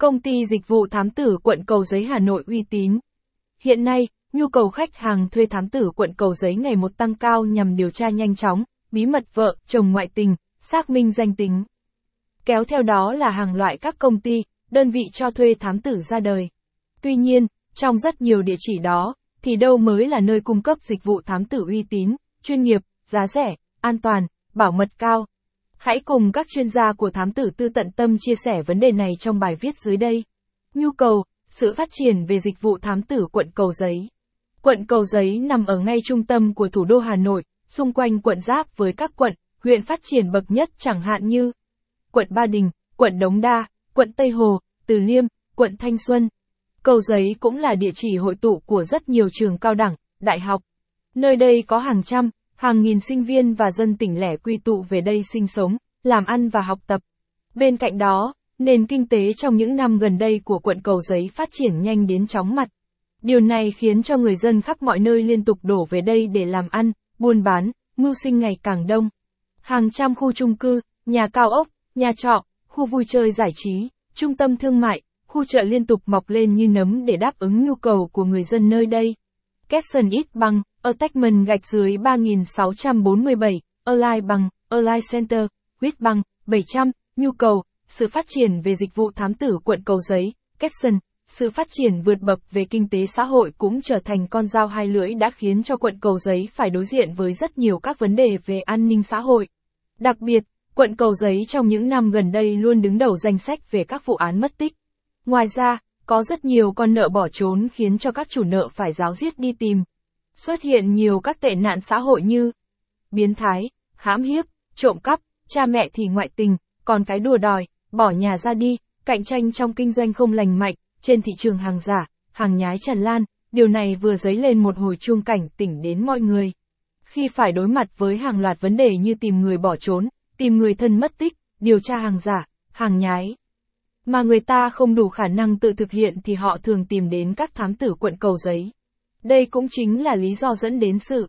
Công ty dịch vụ thám tử quận Cầu Giấy Hà Nội uy tín. Hiện nay, nhu cầu khách hàng thuê thám tử quận Cầu Giấy ngày một tăng cao nhằm điều tra nhanh chóng, bí mật vợ, chồng ngoại tình, xác minh danh tính. Kéo theo đó là hàng loại các công ty, đơn vị cho thuê thám tử ra đời. Tuy nhiên, trong rất nhiều địa chỉ đó, thì đâu mới là nơi cung cấp dịch vụ thám tử uy tín, chuyên nghiệp, giá rẻ, an toàn, bảo mật cao. Hãy cùng các chuyên gia của thám tử tư tận tâm chia sẻ vấn đề này trong bài viết dưới đây. Nhu cầu, sự phát triển về dịch vụ thám tử quận Cầu Giấy. Quận Cầu Giấy nằm ở ngay trung tâm của thủ đô Hà Nội, xung quanh quận giáp với các quận, huyện phát triển bậc nhất chẳng hạn như quận Ba Đình, quận Đống Đa, quận Tây Hồ, Từ Liêm, quận Thanh Xuân. Cầu Giấy cũng là địa chỉ hội tụ của rất nhiều trường cao đẳng, đại học. Nơi đây có hàng trăm, hàng nghìn sinh viên và dân tỉnh lẻ quy tụ về đây sinh sống, làm ăn và học tập. Bên cạnh đó, nền kinh tế trong những năm gần đây của quận Cầu Giấy phát triển nhanh đến chóng mặt. Điều này khiến cho người dân khắp mọi nơi liên tục đổ về đây để làm ăn, buôn bán, mưu sinh ngày càng đông. Hàng trăm khu chung cư, nhà cao ốc, nhà trọ, khu vui chơi giải trí, trung tâm thương mại, khu chợ liên tục mọc lên như nấm để đáp ứng nhu cầu của người dân nơi đây. Capson ít bằng, Attachment gạch dưới 3647, Align bằng, Align Center, huyết bằng, 700, nhu cầu, sự phát triển về dịch vụ thám tử quận Cầu Giấy, Capson, sự phát triển vượt bậc về kinh tế xã hội cũng trở thành con dao hai lưỡi đã khiến cho quận Cầu Giấy phải đối diện với rất nhiều các vấn đề về an ninh xã hội. Đặc biệt, quận Cầu Giấy trong những năm gần đây luôn đứng đầu danh sách về các vụ án mất tích. Ngoài ra, có rất nhiều con nợ bỏ trốn khiến cho các chủ nợ phải giáo giết đi tìm. Xuất hiện nhiều các tệ nạn xã hội như biến thái, hãm hiếp, trộm cắp, cha mẹ thì ngoại tình, còn cái đùa đòi, bỏ nhà ra đi, cạnh tranh trong kinh doanh không lành mạnh, trên thị trường hàng giả, hàng nhái tràn lan, điều này vừa dấy lên một hồi chuông cảnh tỉnh đến mọi người. Khi phải đối mặt với hàng loạt vấn đề như tìm người bỏ trốn, tìm người thân mất tích, điều tra hàng giả, hàng nhái, mà người ta không đủ khả năng tự thực hiện thì họ thường tìm đến các thám tử quận cầu giấy. Đây cũng chính là lý do dẫn đến sự